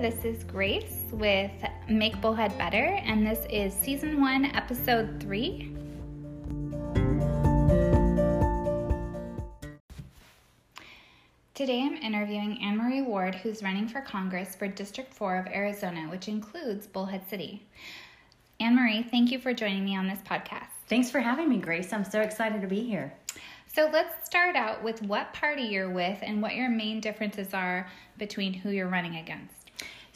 this is Grace with Make Bullhead Better, and this is season one, episode three. Today I'm interviewing Anne Marie Ward, who's running for Congress for District 4 of Arizona, which includes Bullhead City. Anne Marie, thank you for joining me on this podcast. Thanks for having me, Grace. I'm so excited to be here. So let's start out with what party you're with and what your main differences are between who you're running against.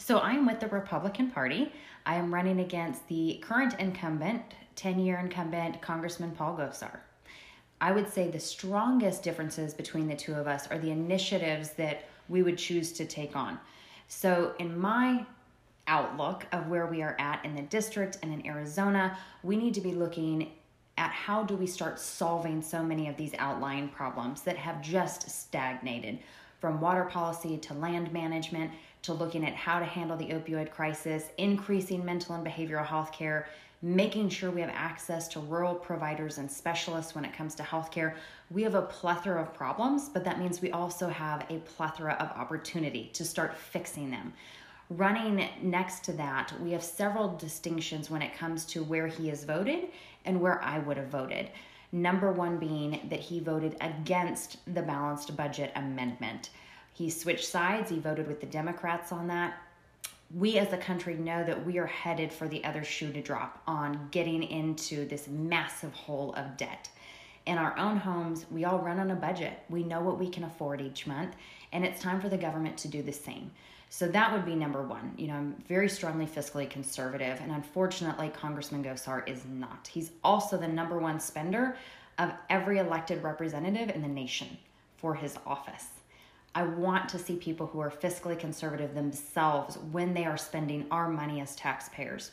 So I'm with the Republican Party. I am running against the current incumbent, 10 year incumbent, Congressman Paul Gosar. I would say the strongest differences between the two of us are the initiatives that we would choose to take on. So, in my outlook of where we are at in the district and in Arizona, we need to be looking at how do we start solving so many of these outlying problems that have just stagnated from water policy to land management to looking at how to handle the opioid crisis, increasing mental and behavioral health care, making sure we have access to rural providers and specialists when it comes to healthcare. We have a plethora of problems, but that means we also have a plethora of opportunity to start fixing them. Running next to that, we have several distinctions when it comes to where he has voted and where I would have voted. Number one being that he voted against the balanced budget amendment. He switched sides, he voted with the Democrats on that. We as a country know that we are headed for the other shoe to drop on getting into this massive hole of debt. In our own homes, we all run on a budget. We know what we can afford each month, and it's time for the government to do the same. So that would be number one. You know, I'm very strongly fiscally conservative, and unfortunately, Congressman Gosar is not. He's also the number one spender of every elected representative in the nation for his office. I want to see people who are fiscally conservative themselves when they are spending our money as taxpayers.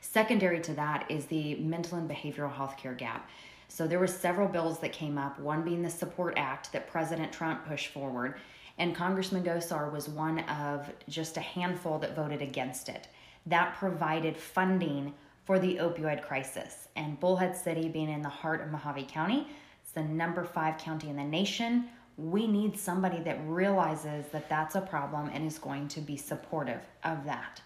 Secondary to that is the mental and behavioral health care gap. So there were several bills that came up, one being the Support Act that President Trump pushed forward and Congressman Gosar was one of just a handful that voted against it. That provided funding for the opioid crisis. And Bullhead City, being in the heart of Mohave County, it's the number five county in the nation. We need somebody that realizes that that's a problem and is going to be supportive of that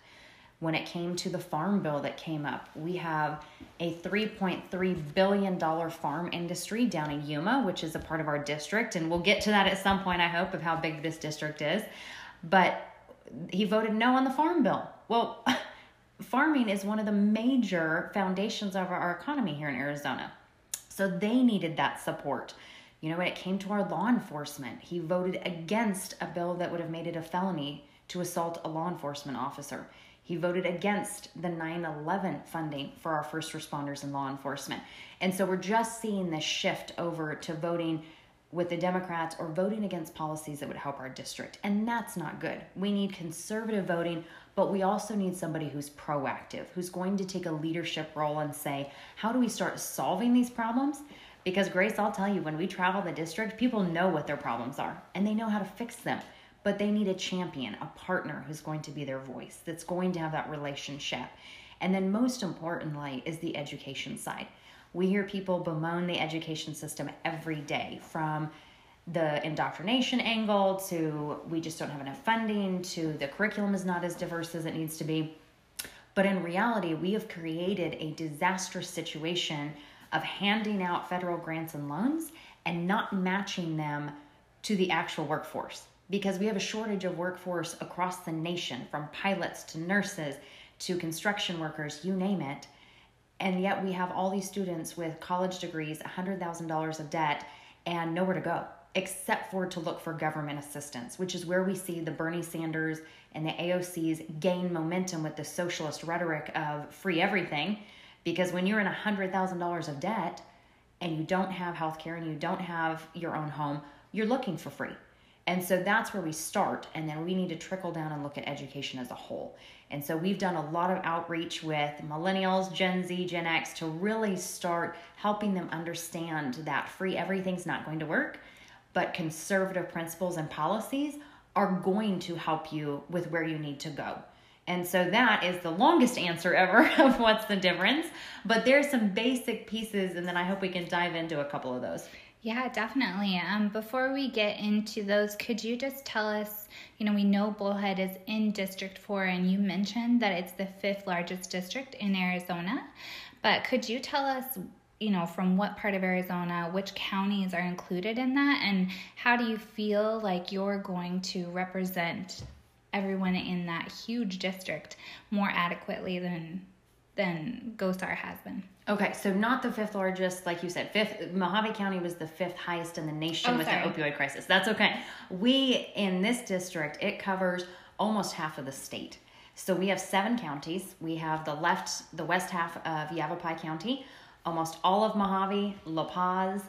when it came to the farm bill that came up. We have a $3.3 billion farm industry down in Yuma, which is a part of our district. And we'll get to that at some point, I hope, of how big this district is. But he voted no on the farm bill. Well, farming is one of the major foundations of our economy here in Arizona. So they needed that support. You know, when it came to our law enforcement, he voted against a bill that would have made it a felony to assault a law enforcement officer. He voted against the 9 11 funding for our first responders and law enforcement. And so we're just seeing this shift over to voting with the Democrats or voting against policies that would help our district. And that's not good. We need conservative voting, but we also need somebody who's proactive, who's going to take a leadership role and say, how do we start solving these problems? Because, Grace, I'll tell you, when we travel the district, people know what their problems are and they know how to fix them but they need a champion, a partner who's going to be their voice, that's going to have that relationship. And then, most importantly, is the education side. We hear people bemoan the education system every day from the indoctrination angle to we just don't have enough funding to the curriculum is not as diverse as it needs to be. But in reality, we have created a disastrous situation of handing out federal grants and loans and not matching them to the actual workforce because we have a shortage of workforce across the nation from pilots to nurses to construction workers, you name it. And yet we have all these students with college degrees, $100,000 of debt, and nowhere to go except for to look for government assistance, which is where we see the Bernie Sanders and the AOCs gain momentum with the socialist rhetoric of free everything. Because when you're in $100,000 of debt and you don't have health care and you don't have your own home, you're looking for free. And so that's where we start. And then we need to trickle down and look at education as a whole. And so we've done a lot of outreach with millennials, Gen Z, Gen X to really start helping them understand that free everything's not going to work, but conservative principles and policies are going to help you with where you need to go. And so that is the longest answer ever of what's the difference. But there's some basic pieces, and then I hope we can dive into a couple of those. Yeah, definitely. Um, before we get into those, could you just tell us? You know, we know Bullhead is in District 4, and you mentioned that it's the fifth largest district in Arizona. But could you tell us, you know, from what part of Arizona, which counties are included in that, and how do you feel like you're going to represent everyone in that huge district more adequately than than Gosar has been? Okay, so not the fifth largest, like you said. Fifth, Mohave County was the fifth highest in the nation Oh, with sorry. the opioid crisis. That's okay. We in this district, it covers almost half of the state. So we have seven counties. We have the left, the west half of Yavapai County, almost all of Mohave, La Paz,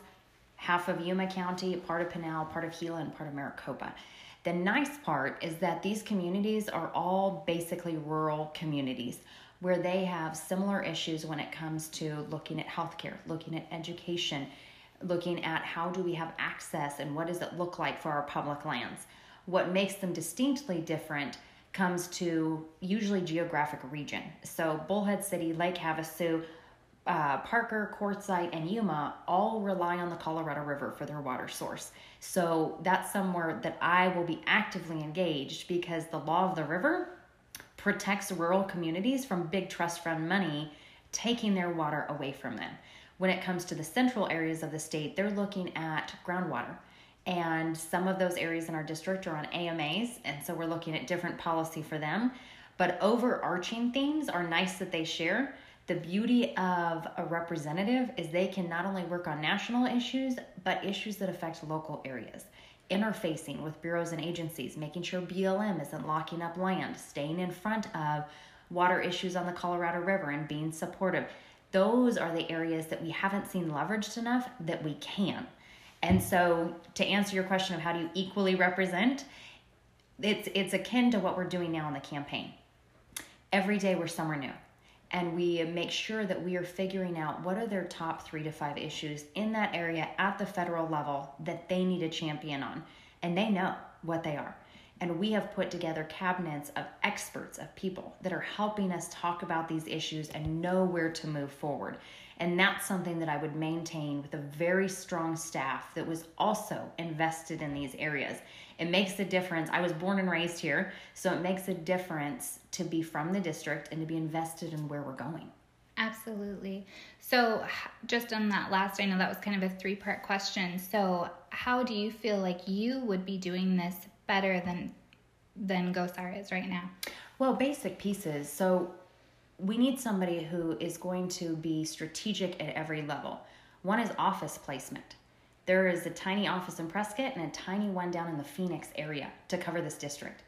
half of Yuma County, part of Pinal, part of Gila, and part of Maricopa. The nice part is that these communities are all basically rural communities where they have similar issues when it comes to looking at healthcare, looking at education, looking at how do we have access and what does it look like for our public lands. What makes them distinctly different comes to usually geographic region. So Bullhead City, Lake Havasu, uh, Parker, Quartzsite, and Yuma all rely on the Colorado River for their water source. So that's somewhere that I will be actively engaged because the law of the river protects rural communities from big trust fund money taking their water away from them. When it comes to the central areas of the state, they're looking at groundwater. And some of those areas in our district are on AMAs, and so we're looking at different policy for them. But overarching themes are nice that they share. The beauty of a representative is they can not only work on national issues, but issues that affect local areas interfacing with bureaus and agencies, making sure BLM isn't locking up land, staying in front of water issues on the Colorado River and being supportive. Those are the areas that we haven't seen leveraged enough that we can. And so to answer your question of how do you equally represent, it's it's akin to what we're doing now in the campaign. Every day we're somewhere new and we make sure that we are figuring out what are their top three to five issues in that area at the federal level that they need a champion on. And they know what they are. And we have put together cabinets of experts, of people that are helping us talk about these issues and know where to move forward. And that's something that I would maintain with a very strong staff that was also invested in these areas. It makes a difference. I was born and raised here, so it makes a difference to be from the district and to be invested in where we're going. Absolutely. So, just on that last, I know that was kind of a three part question. So, how do you feel like you would be doing this better than than Gosar is right now? Well, basic pieces. So we need somebody who is going to be strategic at every level. One is office placement. There is a tiny office in Prescott and a tiny one down in the Phoenix area to cover this district.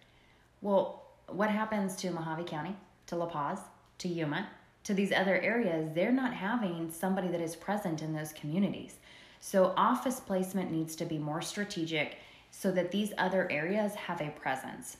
Well, what happens to Mohave County, to La Paz, to Yuma, to these other areas? They're not having somebody that is present in those communities. So, office placement needs to be more strategic so that these other areas have a presence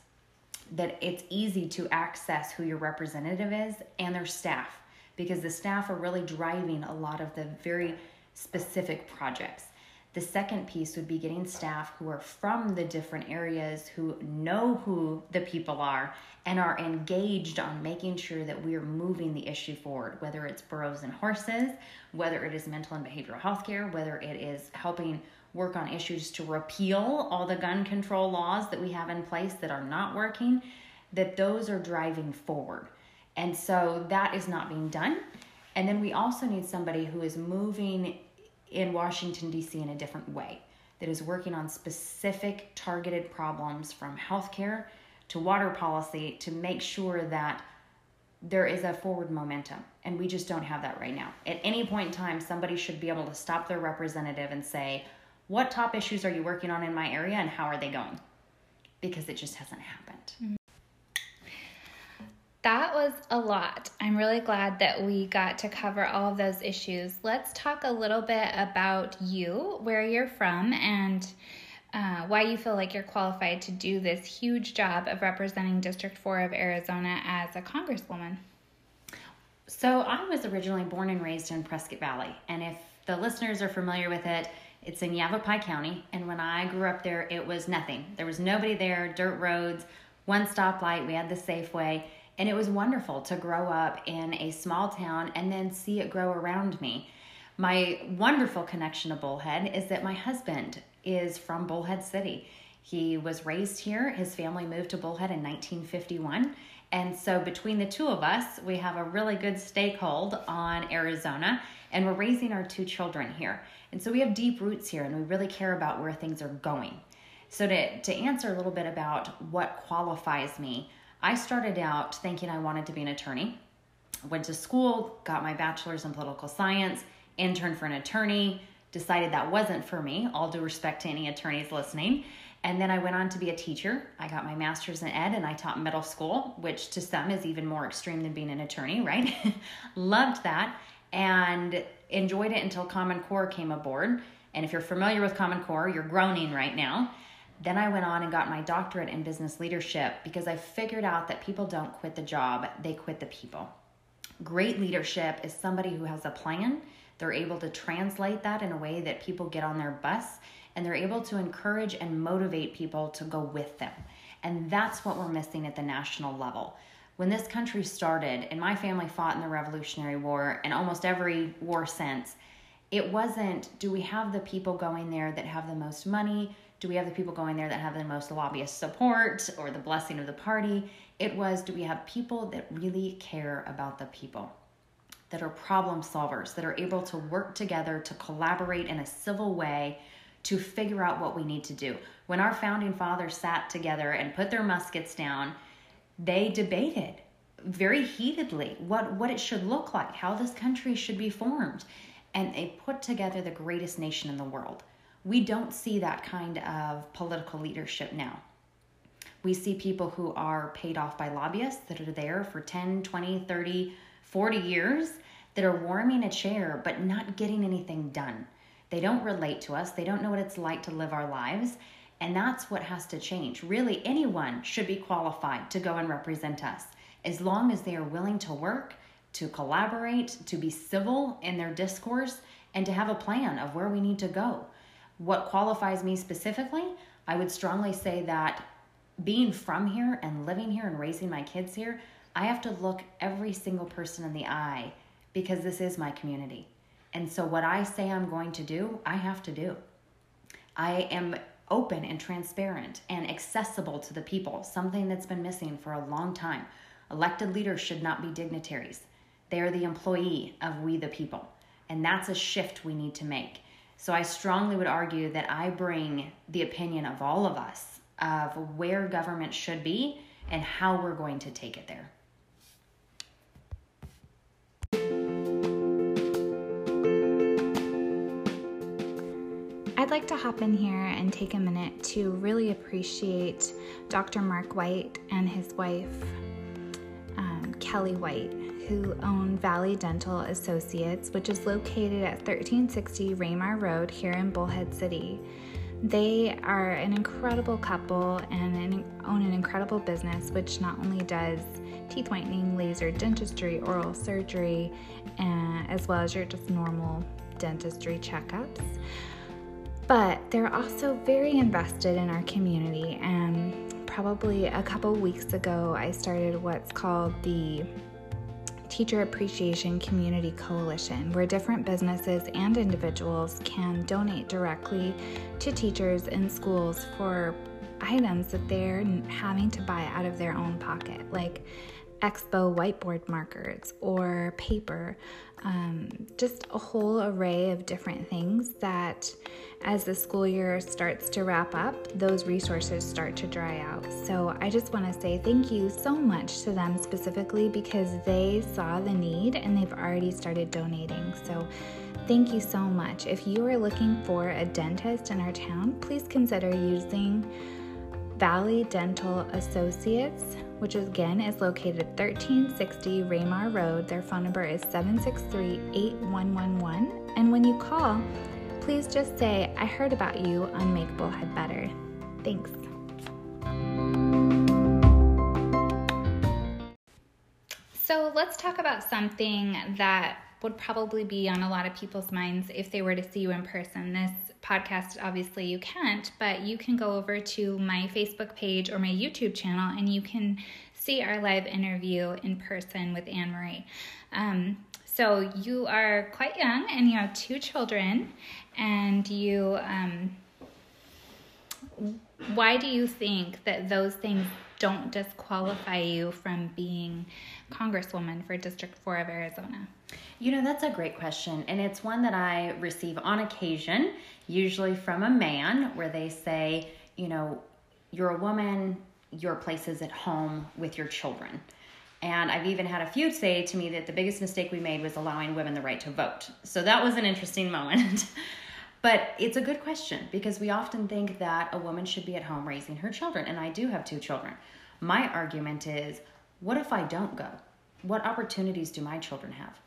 that it's easy to access who your representative is and their staff because the staff are really driving a lot of the very specific projects. The second piece would be getting staff who are from the different areas who know who the people are and are engaged on making sure that we are moving the issue forward, whether it's burros and horses, whether it is mental and behavioral health care, whether it is helping work on issues to repeal all the gun control laws that we have in place that are not working, that those are driving forward. And so that is not being done. And then we also need somebody who is moving in Washington, D.C. in a different way, that is working on specific targeted problems from healthcare to water policy to make sure that there is a forward momentum. And we just don't have that right now. At any point in time, somebody should be able to stop their representative and say, What top issues are you working on in my area and how are they going? Because it just hasn't happened. Mm-hmm. That was a lot. I'm really glad that we got to cover all of those issues. Let's talk a little bit about you, where you're from, and uh, why you feel like you're qualified to do this huge job of representing District 4 of Arizona as a congresswoman. So I was originally born and raised in Prescott Valley, and if the listeners are familiar with it, it's in Yavapai County. And when I grew up there, it was nothing. There was nobody there, dirt roads, one stoplight. We had the Safeway, and it was wonderful to grow up in a small town and then see it grow around me. My wonderful connection to Bullhead is that my husband is from Bullhead City. He was raised here. His family moved to Bullhead in 1951. And so, between the two of us, we have a really good stakehold on Arizona, and we're raising our two children here. And so, we have deep roots here, and we really care about where things are going. So, to, to answer a little bit about what qualifies me, I started out thinking I wanted to be an attorney. Went to school, got my bachelor's in political science, interned for an attorney, decided that wasn't for me, all due respect to any attorneys listening. And then I went on to be a teacher. I got my master's in ed and I taught middle school, which to some is even more extreme than being an attorney, right? Loved that and enjoyed it until Common Core came aboard. And if you're familiar with Common Core, you're groaning right now. Then I went on and got my doctorate in business leadership because I figured out that people don't quit the job, they quit the people. Great leadership is somebody who has a plan. They're able to translate that in a way that people get on their bus and they're able to encourage and motivate people to go with them. And that's what we're missing at the national level. When this country started, and my family fought in the Revolutionary War and almost every war since, it wasn't do we have the people going there that have the most money? Do we have the people going there that have the most lobbyist support or the blessing of the party? It was do we have people that really care about the people? That are problem solvers, that are able to work together to collaborate in a civil way to figure out what we need to do. When our founding fathers sat together and put their muskets down, they debated very heatedly what, what it should look like, how this country should be formed, and they put together the greatest nation in the world. We don't see that kind of political leadership now. We see people who are paid off by lobbyists that are there for 10, 20, 30, 40 years that are warming a chair but not getting anything done. They don't relate to us, they don't know what it's like to live our lives. And that's what has to change. Really, anyone should be qualified to go and represent us as long as they are willing to work, to collaborate, to be civil in their discourse, and to have a plan of where we need to go. What qualifies me specifically? I would strongly say that being from here and living here and raising my kids here, I have to look every single person in the eye because this is my community. And so, what I say I'm going to do, I have to do. I am open and transparent and accessible to the people, something that's been missing for a long time. Elected leaders should not be dignitaries, they are the employee of we the people. And that's a shift we need to make. So, I strongly would argue that I bring the opinion of all of us of where government should be and how we're going to take it there. I'd like to hop in here and take a minute to really appreciate Dr. Mark White and his wife, um, Kelly White, who own Valley Dental Associates, which is located at 1360 Ramar Road here in Bullhead City. They are an incredible couple and an, own an incredible business, which not only does teeth whitening, laser dentistry, oral surgery, and, as well as your just normal dentistry checkups but they're also very invested in our community. And probably a couple weeks ago, I started what's called the Teacher Appreciation Community Coalition, where different businesses and individuals can donate directly to teachers in schools for items that they're having to buy out of their own pocket, like expo whiteboard markers or paper, um, just a whole array of different things that as the school year starts to wrap up, those resources start to dry out. So I just want to say thank you so much to them specifically because they saw the need and they've already started donating. So thank you so much. If you are looking for a dentist in our town, please consider using Valley Dental Associates which again is located 1360 Ramar Road. Their phone number is 763 8111. And when you call, please just say, I heard about you on Make Bullhead Better. Thanks. So let's talk about something that would probably be on a lot of people's minds if they were to see you in person. This podcast, obviously, you can't, but you can go over to my Facebook page or my YouTube channel and you can see our live interview in person with Anne Marie. Um, So you are quite young and you have two children, and you. Um, why do you think that those things don't disqualify you from being Congresswoman for District 4 of Arizona? You know, that's a great question. And it's one that I receive on occasion, usually from a man, where they say, you know, you're a woman, your place is at home with your children. And I've even had a few say to me that the biggest mistake we made was allowing women the right to vote. So that was an interesting moment. but it's a good question because we often think that a woman should be at home raising her children. And I do have two children. My argument is what if I don't go? What opportunities do my children have?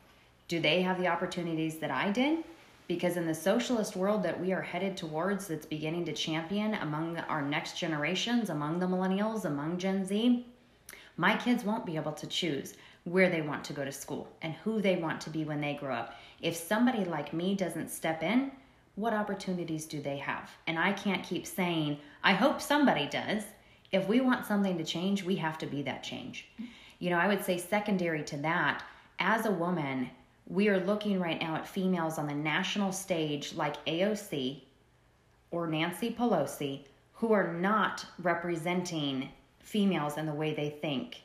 Do they have the opportunities that I did? Because in the socialist world that we are headed towards, that's beginning to champion among our next generations, among the millennials, among Gen Z, my kids won't be able to choose where they want to go to school and who they want to be when they grow up. If somebody like me doesn't step in, what opportunities do they have? And I can't keep saying, I hope somebody does. If we want something to change, we have to be that change. You know, I would say secondary to that, as a woman, we are looking right now at females on the national stage like AOC or Nancy Pelosi who are not representing females in the way they think.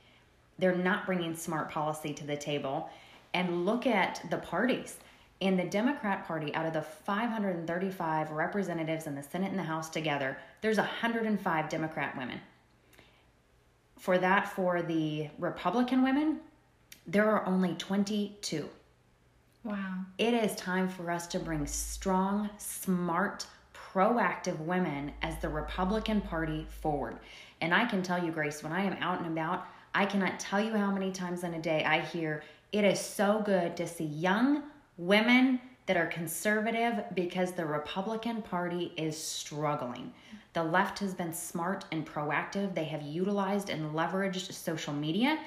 They're not bringing smart policy to the table. And look at the parties. In the Democrat Party, out of the 535 representatives in the Senate and the House together, there's 105 Democrat women. For that, for the Republican women, there are only 22. Wow. It is time for us to bring strong, smart, proactive women as the Republican Party forward. And I can tell you, Grace, when I am out and about, I cannot tell you how many times in a day I hear it is so good to see young women that are conservative because the Republican Party is struggling. The left has been smart and proactive. They have utilized and leveraged social media.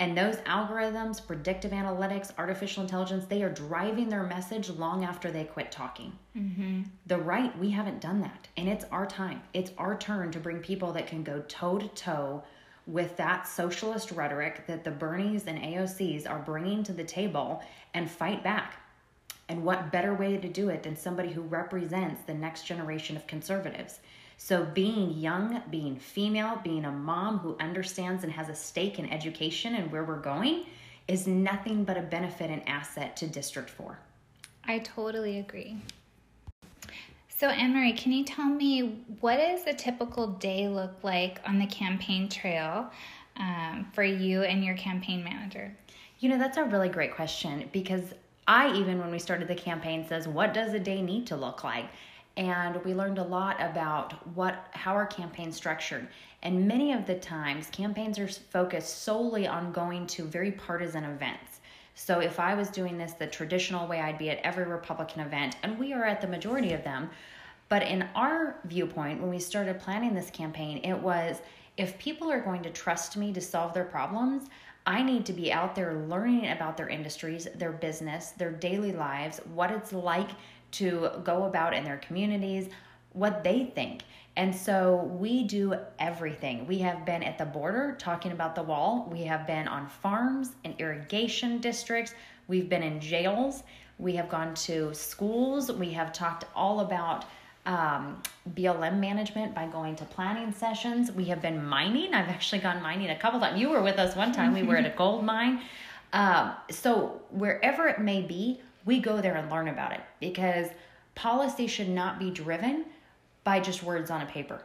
And those algorithms, predictive analytics, artificial intelligence, they are driving their message long after they quit talking. Mm-hmm. The right, we haven't done that. And it's our time. It's our turn to bring people that can go toe to toe with that socialist rhetoric that the Bernies and AOCs are bringing to the table and fight back. And what better way to do it than somebody who represents the next generation of conservatives? So, being young, being female, being a mom who understands and has a stake in education and where we're going is nothing but a benefit and asset to District 4. I totally agree. So, Anne Marie, can you tell me what does a typical day look like on the campaign trail um, for you and your campaign manager? You know, that's a really great question because I, even when we started the campaign, says, What does a day need to look like? And we learned a lot about what how our campaign's structured. And many of the times campaigns are focused solely on going to very partisan events. So if i was doing this the traditional way i'd be at every republican event and we are at the majority of them. But in our viewpoint when we started planning this campaign it was if people are going to trust me to solve their problems I need to be out there learning about their industries, their business, their daily lives, what it's like to go about in their communities, what they think. And so we do everything. We have been at the border talking about the wall. We have been on farms and irrigation districts. We've been in jails. We have gone to schools. We have talked all about um, BLM management by going to planning sessions. We have been mining. I've actually gone mining a couple times. You were with us one time. We were at a gold mine. Um, so wherever it may be, we go there and learn about it because policy should not be driven by just words on a paper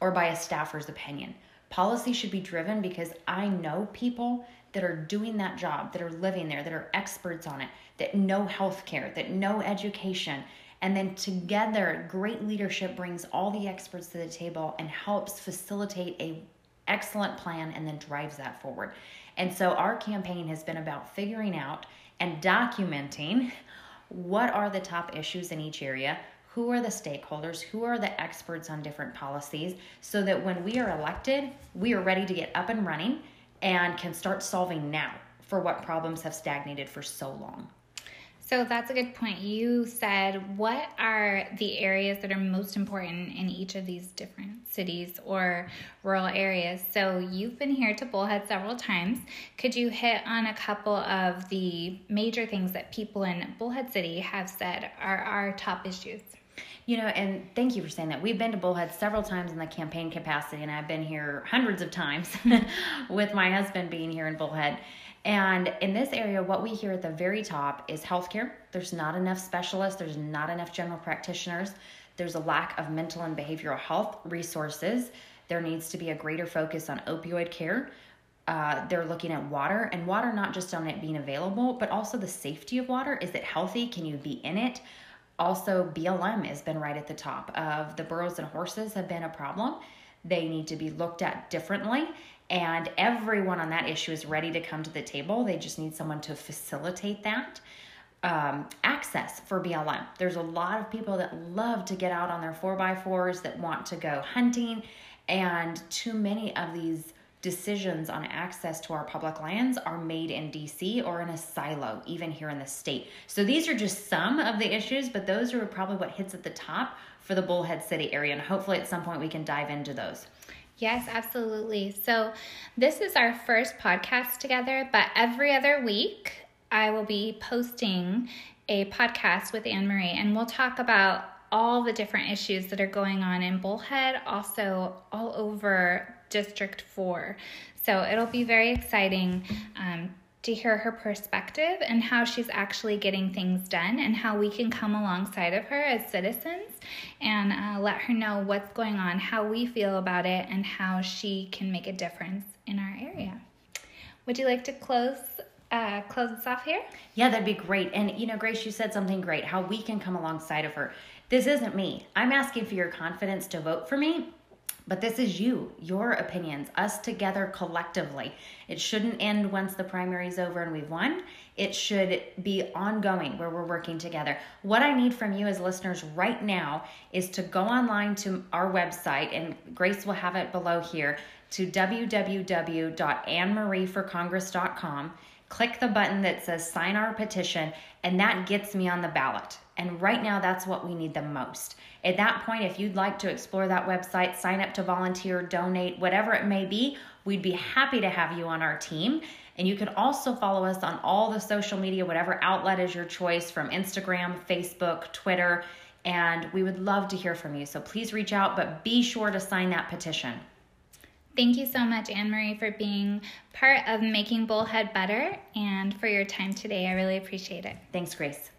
or by a staffer's opinion. Policy should be driven because I know people that are doing that job, that are living there, that are experts on it, that know healthcare, that know education. And then together, great leadership brings all the experts to the table and helps facilitate a excellent plan and then drives that forward. And so our campaign has been about figuring out and documenting what are the top issues in each area, who are the stakeholders, who are the experts on different policies, so that when we are elected, we are ready to get up and running and can start solving now for what problems have stagnated for so long. So that's a good point. You said, what are the areas that are most important in each of these different cities or rural areas? So you've been here to Bullhead several times. Could you hit on a couple of the major things that people in Bullhead City have said are our top issues? You know, and thank you for saying that. We've been to Bullhead several times in the campaign capacity, and I've been here hundreds of times with my husband being here in Bullhead. And in this area, what we hear at the very top is healthcare. There's not enough specialists, there's not enough general practitioners, there's a lack of mental and behavioral health resources. There needs to be a greater focus on opioid care. Uh, they're looking at water and water not just on it being available but also the safety of water is it healthy can you be in it also blm has been right at the top of the burros and horses have been a problem they need to be looked at differently and everyone on that issue is ready to come to the table. They just need someone to facilitate that. Um, access for BLM. There's a lot of people that love to get out on their 4x4s that want to go hunting, and too many of these decisions on access to our public lands are made in DC or in a silo, even here in the state. So these are just some of the issues, but those are probably what hits at the top for the Bullhead City area, and hopefully at some point we can dive into those. Yes, absolutely. So, this is our first podcast together, but every other week I will be posting a podcast with Anne Marie, and we'll talk about all the different issues that are going on in Bullhead, also all over District 4. So, it'll be very exciting. Um, to hear her perspective and how she's actually getting things done and how we can come alongside of her as citizens and uh, let her know what's going on, how we feel about it, and how she can make a difference in our area. Would you like to close uh, close us off here? Yeah, that'd be great. And you know, Grace, you said something great. How we can come alongside of her. This isn't me. I'm asking for your confidence to vote for me but this is you, your opinions, us together collectively. It shouldn't end once the primary is over and we've won. It should be ongoing where we're working together. What I need from you as listeners right now is to go online to our website, and Grace will have it below here, to www.annemarieforcongress.com. Click the button that says sign our petition, and that gets me on the ballot. And right now, that's what we need the most. At that point, if you'd like to explore that website, sign up to volunteer, donate, whatever it may be, we'd be happy to have you on our team. And you can also follow us on all the social media, whatever outlet is your choice from Instagram, Facebook, Twitter. And we would love to hear from you. So please reach out, but be sure to sign that petition. Thank you so much, Anne Marie, for being part of making Bullhead better and for your time today. I really appreciate it. Thanks, Grace.